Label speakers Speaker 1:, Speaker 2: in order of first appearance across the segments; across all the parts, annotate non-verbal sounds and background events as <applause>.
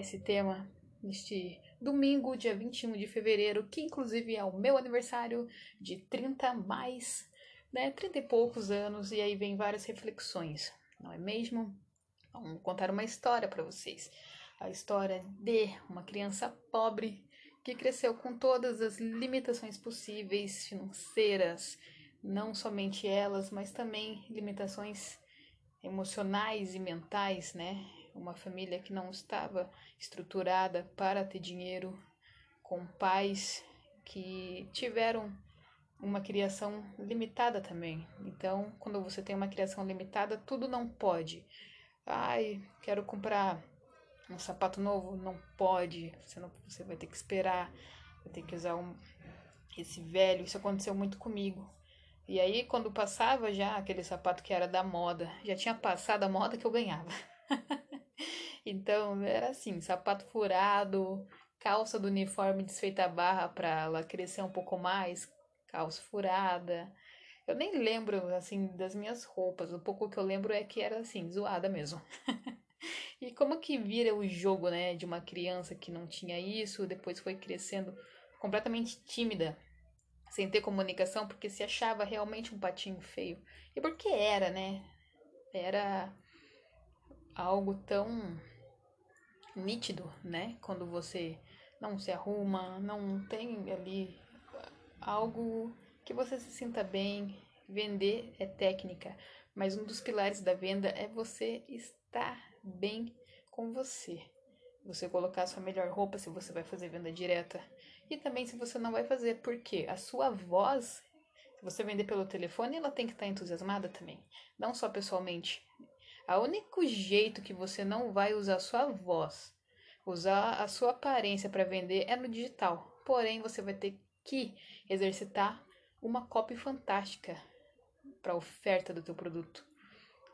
Speaker 1: esse tema neste domingo, dia 21 de fevereiro, que inclusive é o meu aniversário de 30 mais, né, 30 e poucos anos, e aí vem várias reflexões, não é mesmo? Vamos contar uma história para vocês. A história de uma criança pobre que cresceu com todas as limitações possíveis financeiras, não somente elas, mas também limitações emocionais e mentais, né? Uma família que não estava estruturada para ter dinheiro, com pais que tiveram uma criação limitada também. Então, quando você tem uma criação limitada, tudo não pode. Ai, quero comprar um sapato novo, não pode. Você não, você vai ter que esperar, vai ter que usar um esse velho. Isso aconteceu muito comigo. E aí, quando passava já aquele sapato que era da moda, já tinha passado a moda que eu ganhava. <laughs> então, era assim, sapato furado, calça do uniforme desfeita a barra para ela crescer um pouco mais, calça furada. Eu nem lembro, assim, das minhas roupas. O pouco que eu lembro é que era, assim, zoada mesmo. <laughs> e como que vira o jogo, né, de uma criança que não tinha isso, depois foi crescendo completamente tímida sem ter comunicação, porque se achava realmente um patinho feio. E porque era, né? Era algo tão nítido, né? Quando você não se arruma, não tem ali algo que você se sinta bem. Vender é técnica, mas um dos pilares da venda é você estar bem com você. Você colocar a sua melhor roupa se você vai fazer venda direta e também se você não vai fazer, porque a sua voz, se você vender pelo telefone, ela tem que estar entusiasmada também, não só pessoalmente. O único jeito que você não vai usar sua voz, usar a sua aparência para vender é no digital. Porém, você vai ter que exercitar uma copy fantástica para a oferta do teu produto.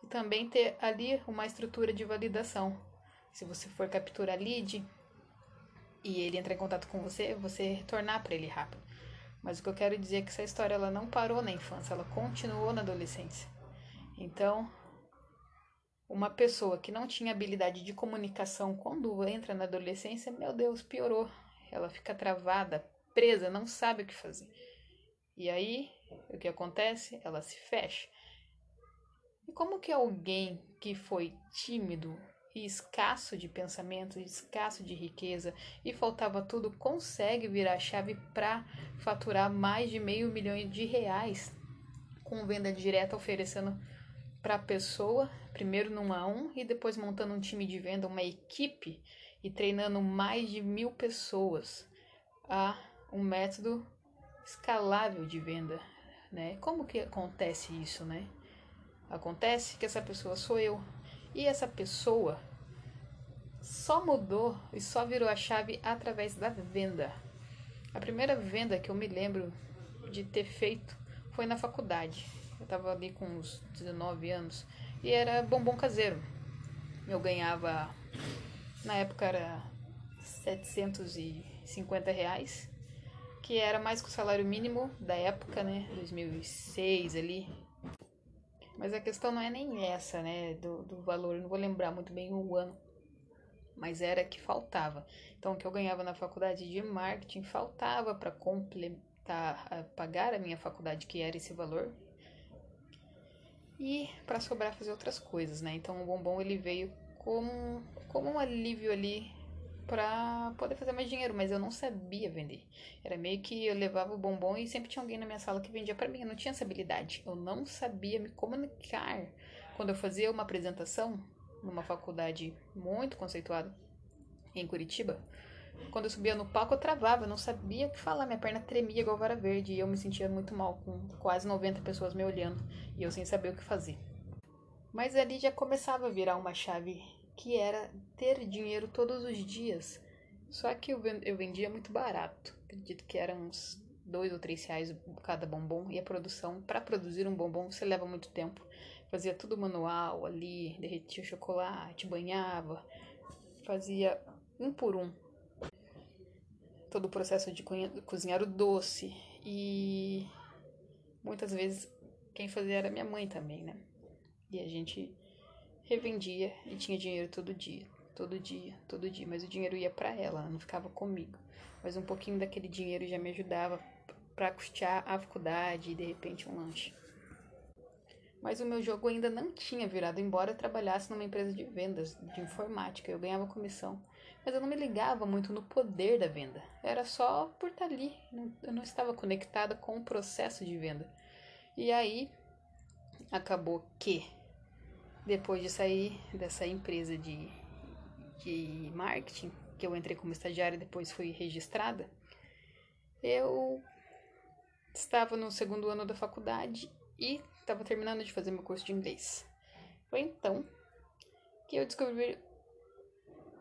Speaker 1: E também ter ali uma estrutura de validação. Se você for capturar lead, e ele entrar em contato com você, você retornar para ele rápido. Mas o que eu quero dizer é que essa história ela não parou na infância, ela continuou na adolescência. Então, uma pessoa que não tinha habilidade de comunicação quando entra na adolescência, meu Deus, piorou. Ela fica travada, presa, não sabe o que fazer. E aí, o que acontece? Ela se fecha. E como que alguém que foi tímido, e escasso de pensamento, escasso de riqueza e faltava tudo, consegue virar a chave para faturar mais de meio milhão de reais com venda direta oferecendo para a pessoa, primeiro num a um e depois montando um time de venda, uma equipe e treinando mais de mil pessoas a um método escalável de venda, né? Como que acontece isso, né? Acontece que essa pessoa sou eu, e essa pessoa só mudou e só virou a chave através da venda. A primeira venda que eu me lembro de ter feito foi na faculdade. Eu estava ali com uns 19 anos e era bombom caseiro. Eu ganhava, na época era 750 reais, que era mais que o salário mínimo da época, né? 2006 ali, mas a questão não é nem essa, né, do, do valor, eu não vou lembrar muito bem o ano, mas era que faltava. Então, o que eu ganhava na faculdade de marketing faltava para completar, pagar a minha faculdade, que era esse valor, e para sobrar fazer outras coisas, né? Então, o bombom ele veio como, como um alívio ali para poder fazer mais dinheiro, mas eu não sabia vender. Era meio que eu levava o bombom e sempre tinha alguém na minha sala que vendia para mim. Eu não tinha essa habilidade. Eu não sabia me comunicar. Quando eu fazia uma apresentação numa faculdade muito conceituada em Curitiba, quando eu subia no palco eu travava, eu não sabia o que falar, minha perna tremia igual vara verde e eu me sentia muito mal com quase 90 pessoas me olhando e eu sem saber o que fazer. Mas ali já começava a virar uma chave que era ter dinheiro todos os dias. Só que eu, vendia muito barato. Acredito que eram uns dois ou três reais cada bombom. E a produção, para produzir um bombom, você leva muito tempo. Fazia tudo manual ali, derretia o chocolate, banhava, fazia um por um todo o processo de cozinhar o doce. E muitas vezes quem fazia era minha mãe também, né? E a gente revendia e tinha dinheiro todo dia. todo dia, todo dia, mas o dinheiro ia para ela, não ficava comigo. Mas um pouquinho daquele dinheiro já me ajudava para custear a faculdade e de repente um lanche. Mas o meu jogo ainda não tinha virado, embora eu trabalhasse numa empresa de vendas de informática, eu ganhava comissão. Mas eu não me ligava muito no poder da venda. Era só por estar ali. Eu não estava conectada com o processo de venda. E aí acabou que depois de sair dessa empresa de, de marketing, que eu entrei como estagiária e depois fui registrada, eu estava no segundo ano da faculdade e estava terminando de fazer meu curso de inglês. Foi então que eu descobri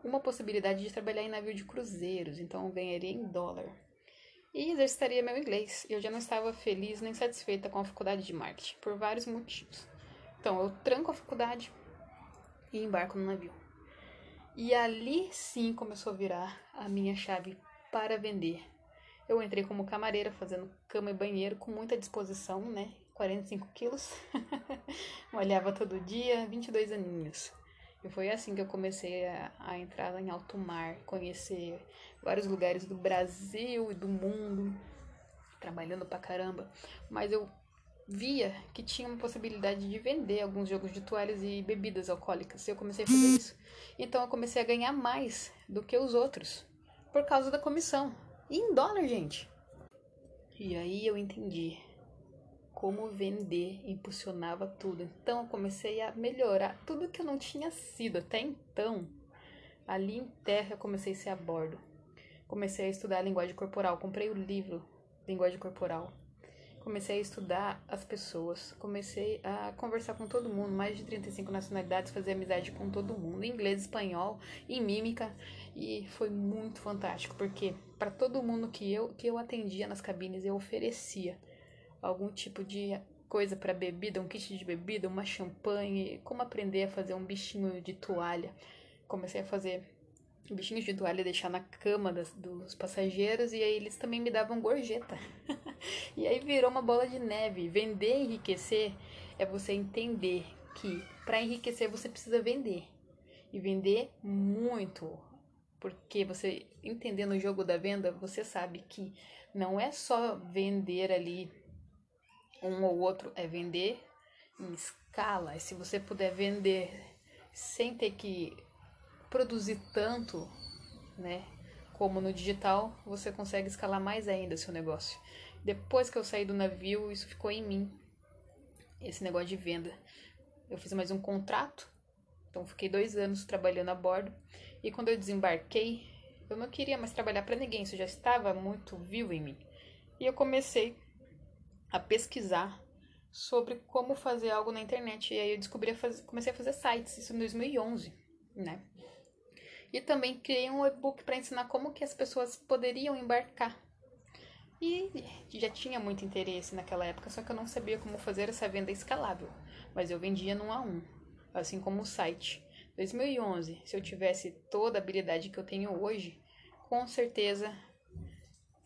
Speaker 1: uma possibilidade de trabalhar em navio de cruzeiros, então eu ganharia em dólar. E exercitaria meu inglês. Eu já não estava feliz nem satisfeita com a faculdade de marketing, por vários motivos. Então eu tranco a faculdade e embarco no navio. E ali sim começou a virar a minha chave para vender. Eu entrei como camareira fazendo cama e banheiro com muita disposição, né? 45 quilos. <laughs> Molhava todo dia, 22 aninhos. E foi assim que eu comecei a, a entrar em alto mar, conhecer vários lugares do Brasil e do mundo, trabalhando pra caramba. Mas eu via que tinha uma possibilidade de vender alguns jogos de toalhas e bebidas alcoólicas. E eu comecei a fazer isso. Então eu comecei a ganhar mais do que os outros, por causa da comissão. E em dólar, gente. E aí eu entendi como vender impulsionava tudo. Então eu comecei a melhorar tudo que eu não tinha sido até então. Ali em terra eu comecei a ser a bordo. Comecei a estudar a linguagem corporal, comprei o livro Linguagem Corporal. Comecei a estudar as pessoas, comecei a conversar com todo mundo, mais de 35 nacionalidades, fazer amizade com todo mundo, inglês, espanhol, em mímica, e foi muito fantástico, porque para todo mundo que eu que eu atendia nas cabines, eu oferecia algum tipo de coisa para bebida, um kit de bebida, uma champanhe, como aprender a fazer um bichinho de toalha. Comecei a fazer bichinhos de toalha, deixar na cama das, dos passageiros e aí eles também me davam gorjeta. <laughs> e aí virou uma bola de neve. Vender enriquecer é você entender que para enriquecer você precisa vender. E vender muito. Porque você entendendo o jogo da venda, você sabe que não é só vender ali um ou outro é vender em escala. E se você puder vender sem ter que produzir tanto, né, como no digital, você consegue escalar mais ainda seu negócio. Depois que eu saí do navio, isso ficou em mim. Esse negócio de venda. Eu fiz mais um contrato, então fiquei dois anos trabalhando a bordo. E quando eu desembarquei, eu não queria mais trabalhar para ninguém, isso já estava muito vivo em mim. E eu comecei a pesquisar sobre como fazer algo na internet. E aí eu descobri a fazer, comecei a fazer sites, isso em 2011, né? E também criei um e-book para ensinar como que as pessoas poderiam embarcar. E já tinha muito interesse naquela época, só que eu não sabia como fazer essa venda escalável. Mas eu vendia no A1, assim como o site. 2011, se eu tivesse toda a habilidade que eu tenho hoje, com certeza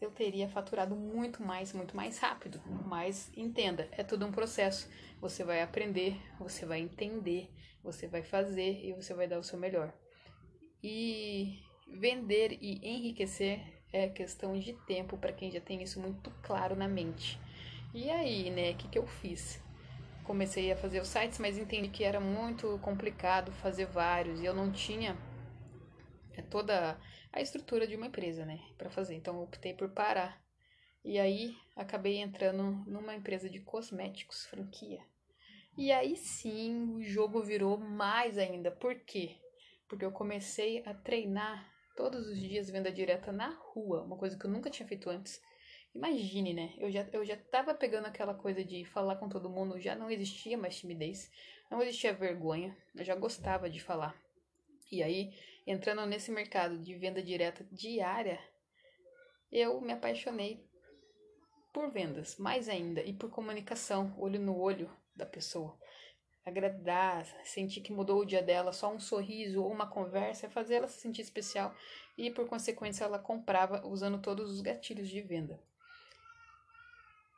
Speaker 1: eu teria faturado muito mais, muito mais rápido. Mas entenda, é tudo um processo. Você vai aprender, você vai entender, você vai fazer e você vai dar o seu melhor. E vender e enriquecer é questão de tempo para quem já tem isso muito claro na mente. E aí, né, o que, que eu fiz? Comecei a fazer os sites, mas entendi que era muito complicado fazer vários e eu não tinha é toda a estrutura de uma empresa, né, para fazer. Então eu optei por parar. E aí acabei entrando numa empresa de cosméticos, franquia. E aí sim, o jogo virou mais ainda. Por quê? Porque eu comecei a treinar todos os dias venda direta na rua, uma coisa que eu nunca tinha feito antes. Imagine, né? Eu já, eu já tava pegando aquela coisa de falar com todo mundo, já não existia mais timidez, não existia vergonha, eu já gostava de falar. E aí entrando nesse mercado de venda direta diária, eu me apaixonei por vendas, mais ainda, e por comunicação, olho no olho da pessoa. Agradar, sentir que mudou o dia dela, só um sorriso ou uma conversa, fazer ela se sentir especial e, por consequência, ela comprava usando todos os gatilhos de venda.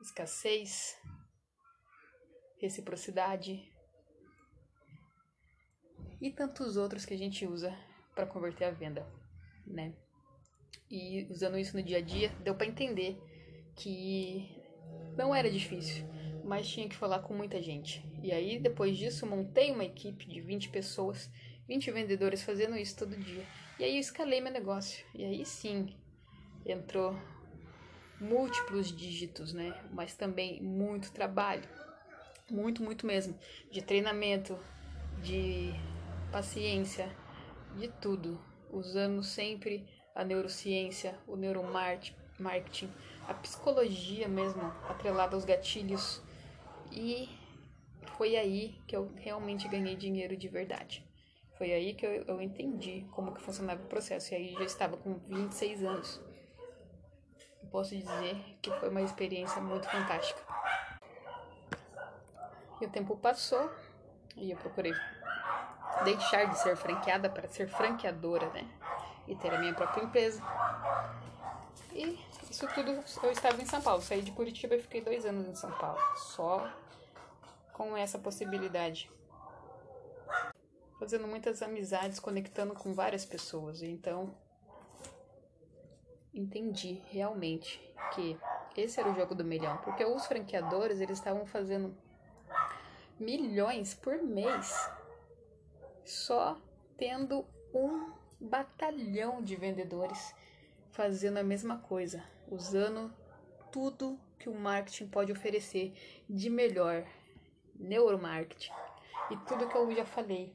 Speaker 1: Escassez, reciprocidade e tantos outros que a gente usa para converter a venda, né? E usando isso no dia a dia, deu para entender que não era difícil, mas tinha que falar com muita gente. E aí, depois disso, montei uma equipe de 20 pessoas, 20 vendedores fazendo isso todo dia. E aí eu escalei meu negócio. E aí sim, entrou múltiplos dígitos, né? Mas também muito trabalho. Muito, muito mesmo. De treinamento, de paciência, de tudo. Usando sempre a neurociência, o neuromarketing, a psicologia mesmo, atrelada aos gatilhos. E foi aí que eu realmente ganhei dinheiro de verdade. Foi aí que eu, eu entendi como que funcionava o processo. E aí já estava com 26 anos. Eu posso dizer que foi uma experiência muito fantástica. E o tempo passou e eu procurei deixar de ser franqueada para ser franqueadora, né? E ter a minha própria empresa. E isso tudo eu estava em São Paulo. Saí de Curitiba e fiquei dois anos em São Paulo. Só com essa possibilidade. Fazendo muitas amizades, conectando com várias pessoas. Então, entendi realmente que esse era o jogo do milhão. Porque os franqueadores, eles estavam fazendo milhões por mês só tendo um batalhão de vendedores fazendo a mesma coisa, usando tudo que o marketing pode oferecer de melhor, neuromarketing e tudo que eu já falei.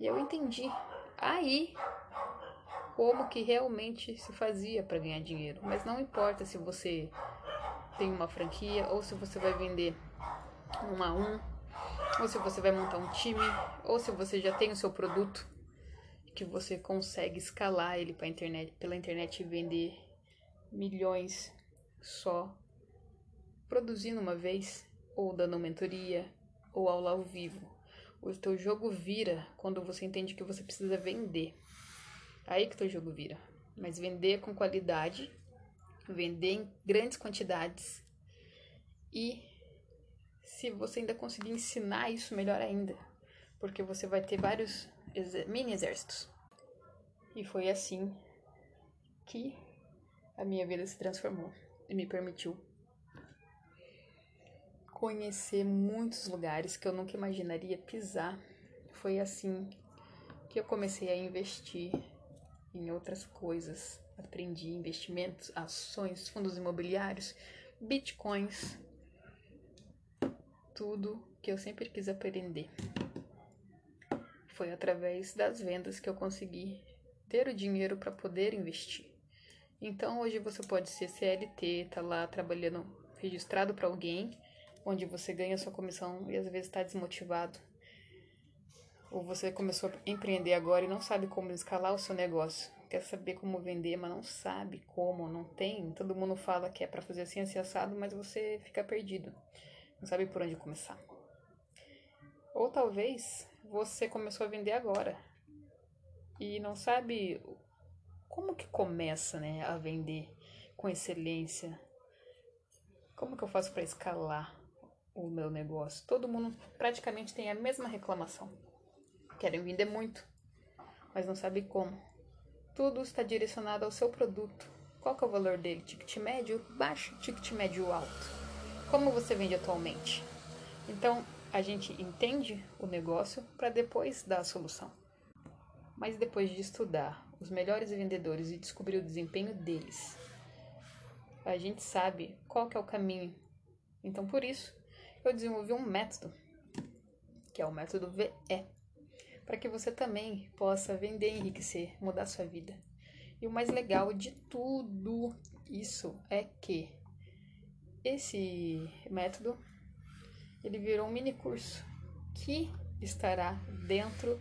Speaker 1: E eu entendi aí como que realmente se fazia para ganhar dinheiro, mas não importa se você tem uma franquia ou se você vai vender um a um ou se você vai montar um time, ou se você já tem o seu produto que você consegue escalar ele para internet, pela internet e vender milhões só produzindo uma vez ou dando mentoria ou aula ao vivo. O teu jogo vira quando você entende que você precisa vender. Aí que teu jogo vira. Mas vender com qualidade, vender em grandes quantidades e se você ainda conseguir ensinar isso, melhor ainda, porque você vai ter vários mini exércitos. E foi assim que a minha vida se transformou e me permitiu conhecer muitos lugares que eu nunca imaginaria pisar. Foi assim que eu comecei a investir em outras coisas. Aprendi investimentos, ações, fundos imobiliários, bitcoins, tudo que eu sempre quis aprender. Foi através das vendas que eu consegui ter o dinheiro para poder investir. Então hoje você pode ser CLT, tá lá trabalhando registrado para alguém, onde você ganha sua comissão e às vezes está desmotivado. Ou você começou a empreender agora e não sabe como escalar o seu negócio. Quer saber como vender, mas não sabe como, não tem. Todo mundo fala que é para fazer assim, assim, assado, mas você fica perdido não sabe por onde começar. Ou talvez você começou a vender agora e não sabe como que começa, né, a vender com excelência. Como que eu faço para escalar o meu negócio? Todo mundo praticamente tem a mesma reclamação. Querem vender muito, mas não sabe como. Tudo está direcionado ao seu produto. Qual é o valor dele? Ticket médio baixo, ticket médio alto como você vende atualmente. Então, a gente entende o negócio para depois dar a solução. Mas depois de estudar os melhores vendedores e descobrir o desempenho deles, a gente sabe qual que é o caminho. Então, por isso, eu desenvolvi um método, que é o método VE, para que você também possa vender, enriquecer, mudar sua vida. E o mais legal de tudo isso é que esse método ele virou um mini curso que estará dentro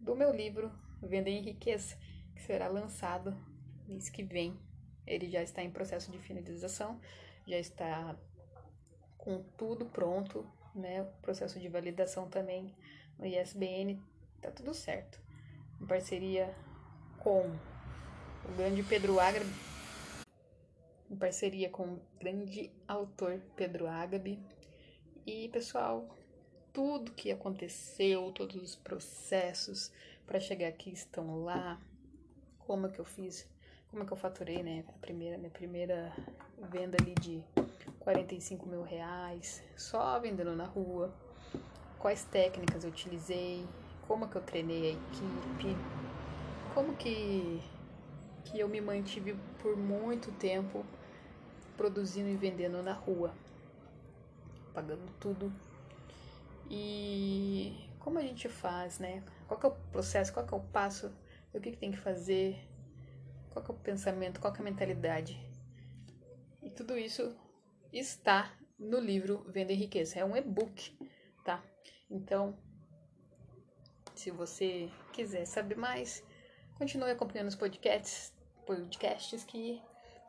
Speaker 1: do meu livro Vender em Riqueza, que será lançado mês que vem. Ele já está em processo de finalização, já está com tudo pronto, né? O processo de validação também no ISBN, tá tudo certo. Em parceria com o grande Pedro Agra, em parceria com o grande autor Pedro Agabe. E, pessoal, tudo que aconteceu, todos os processos para chegar aqui estão lá. como é que eu fiz, como é que eu faturei, né? A primeira, minha primeira venda ali de 45 mil reais, só vendendo na rua, quais técnicas eu utilizei, como é que eu treinei a equipe, como que, que eu me mantive por muito tempo produzindo e vendendo na rua, pagando tudo. E como a gente faz, né? Qual é o processo, qual é o passo, o que, que tem que fazer, qual é o pensamento, qual é a mentalidade. E tudo isso está no livro Venda Riqueza. É um e-book, tá? Então, se você quiser saber mais, continue acompanhando os podcasts, podcasts que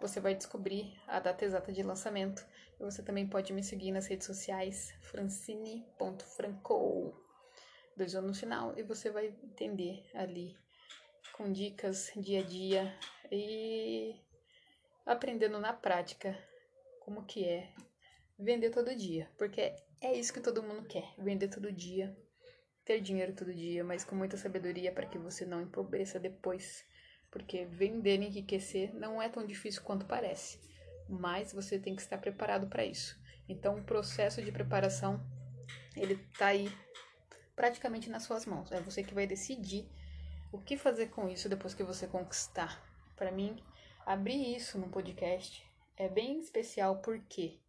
Speaker 1: você vai descobrir a data exata de lançamento. E você também pode me seguir nas redes sociais, francine.franco, dois anos no final, e você vai entender ali com dicas dia a dia e aprendendo na prática como que é vender todo dia, porque é isso que todo mundo quer, vender todo dia, ter dinheiro todo dia, mas com muita sabedoria para que você não empobreça depois porque vender e enriquecer não é tão difícil quanto parece, mas você tem que estar preparado para isso. Então, o processo de preparação ele está aí praticamente nas suas mãos. É você que vai decidir o que fazer com isso depois que você conquistar. Para mim, abrir isso no podcast é bem especial porque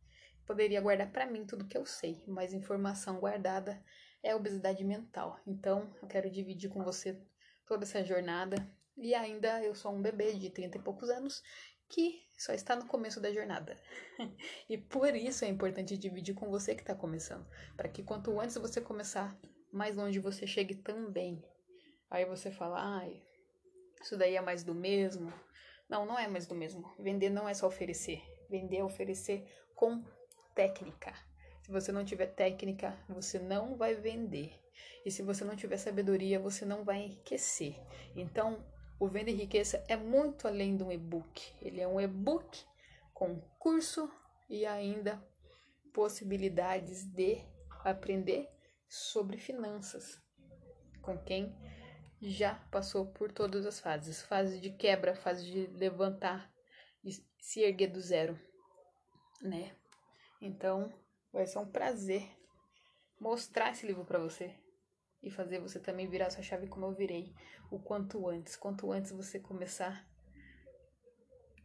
Speaker 1: poderia guardar para mim tudo que eu sei, mas informação guardada é obesidade mental. Então, eu quero dividir com você toda essa jornada e ainda eu sou um bebê de 30 e poucos anos que só está no começo da jornada. <laughs> e por isso é importante dividir com você que está começando, para que quanto antes você começar, mais longe você chegue também. Aí você fala, ai, isso daí é mais do mesmo. Não, não é mais do mesmo. Vender não é só oferecer. Vender é oferecer com técnica. Se você não tiver técnica, você não vai vender. E se você não tiver sabedoria, você não vai enriquecer. Então, o Venda Riqueza é muito além de um e-book. Ele é um e-book com curso e ainda possibilidades de aprender sobre finanças com quem já passou por todas as fases, fase de quebra, fase de levantar, de se erguer do zero, né? Então, vai ser um prazer mostrar esse livro para você e fazer você também virar sua chave como eu virei o quanto antes. Quanto antes você começar,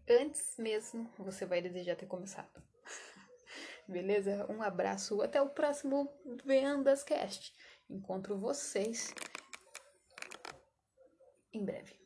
Speaker 1: antes mesmo você vai desejar ter começado. <laughs> Beleza? Um abraço. Até o próximo Vendas Cast. Encontro vocês em breve.